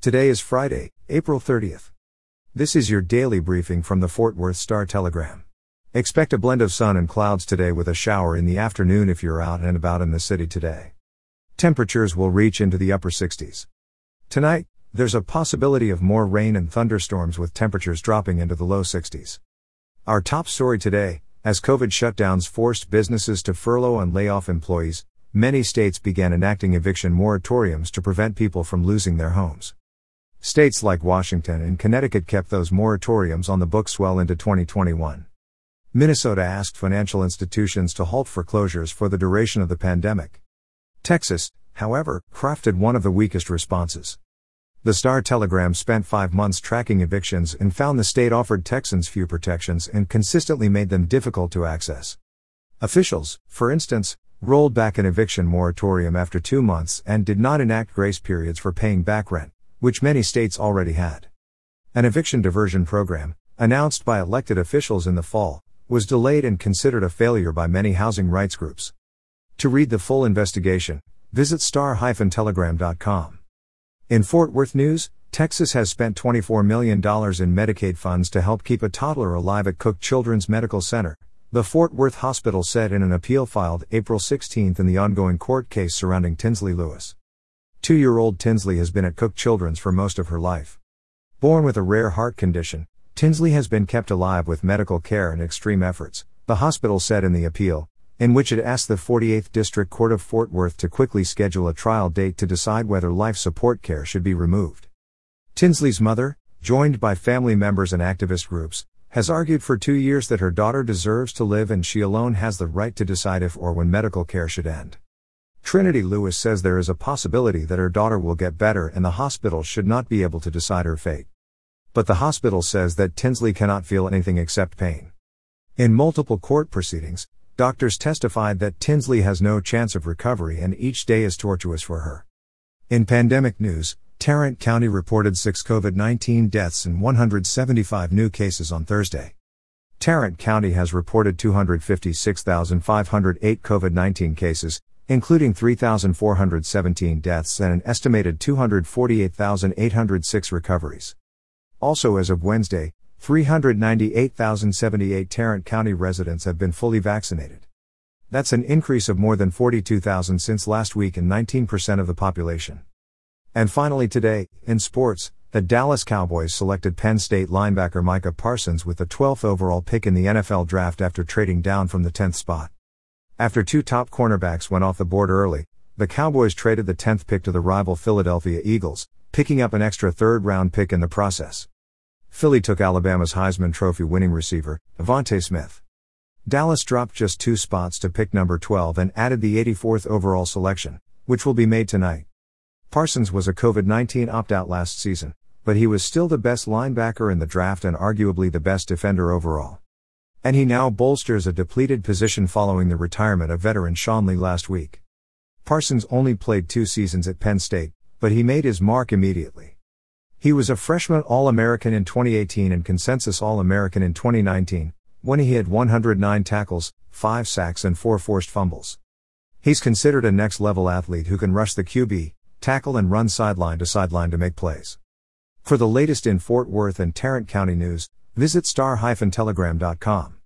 Today is Friday, April 30th. This is your daily briefing from the Fort Worth Star Telegram. Expect a blend of sun and clouds today with a shower in the afternoon if you're out and about in the city today. Temperatures will reach into the upper 60s. Tonight, there's a possibility of more rain and thunderstorms with temperatures dropping into the low 60s. Our top story today as COVID shutdowns forced businesses to furlough and lay off employees, many states began enacting eviction moratoriums to prevent people from losing their homes. States like Washington and Connecticut kept those moratoriums on the books well into 2021. Minnesota asked financial institutions to halt foreclosures for the duration of the pandemic. Texas, however, crafted one of the weakest responses. The Star Telegram spent five months tracking evictions and found the state offered Texans few protections and consistently made them difficult to access. Officials, for instance, rolled back an eviction moratorium after two months and did not enact grace periods for paying back rent, which many states already had. An eviction diversion program, announced by elected officials in the fall, was delayed and considered a failure by many housing rights groups. To read the full investigation, visit star-telegram.com. In Fort Worth news, Texas has spent $24 million in Medicaid funds to help keep a toddler alive at Cook Children's Medical Center, the Fort Worth Hospital said in an appeal filed April 16 in the ongoing court case surrounding Tinsley Lewis. Two year old Tinsley has been at Cook Children's for most of her life. Born with a rare heart condition, Tinsley has been kept alive with medical care and extreme efforts, the hospital said in the appeal, in which it asked the 48th District Court of Fort Worth to quickly schedule a trial date to decide whether life support care should be removed. Tinsley's mother, joined by family members and activist groups, has argued for two years that her daughter deserves to live and she alone has the right to decide if or when medical care should end. Trinity Lewis says there is a possibility that her daughter will get better and the hospital should not be able to decide her fate. But the hospital says that Tinsley cannot feel anything except pain. In multiple court proceedings, doctors testified that Tinsley has no chance of recovery and each day is tortuous for her. In pandemic news, Tarrant County reported 6 COVID 19 deaths and 175 new cases on Thursday. Tarrant County has reported 256,508 COVID 19 cases, including 3,417 deaths and an estimated 248,806 recoveries. Also, as of Wednesday, 398,078 Tarrant County residents have been fully vaccinated. That's an increase of more than 42,000 since last week and 19% of the population. And finally, today, in sports, the Dallas Cowboys selected Penn State linebacker Micah Parsons with the 12th overall pick in the NFL draft after trading down from the 10th spot. After two top cornerbacks went off the board early, the Cowboys traded the 10th pick to the rival Philadelphia Eagles, picking up an extra third round pick in the process. Philly took Alabama's Heisman Trophy winning receiver, DeVonta Smith. Dallas dropped just two spots to pick number 12 and added the 84th overall selection, which will be made tonight. Parsons was a COVID 19 opt out last season, but he was still the best linebacker in the draft and arguably the best defender overall. And he now bolsters a depleted position following the retirement of veteran Sean Lee last week. Parsons only played two seasons at Penn State, but he made his mark immediately. He was a freshman All American in 2018 and consensus All American in 2019, when he had 109 tackles, 5 sacks, and 4 forced fumbles. He's considered a next level athlete who can rush the QB, tackle, and run sideline to sideline to make plays. For the latest in Fort Worth and Tarrant County news, visit star-telegram.com.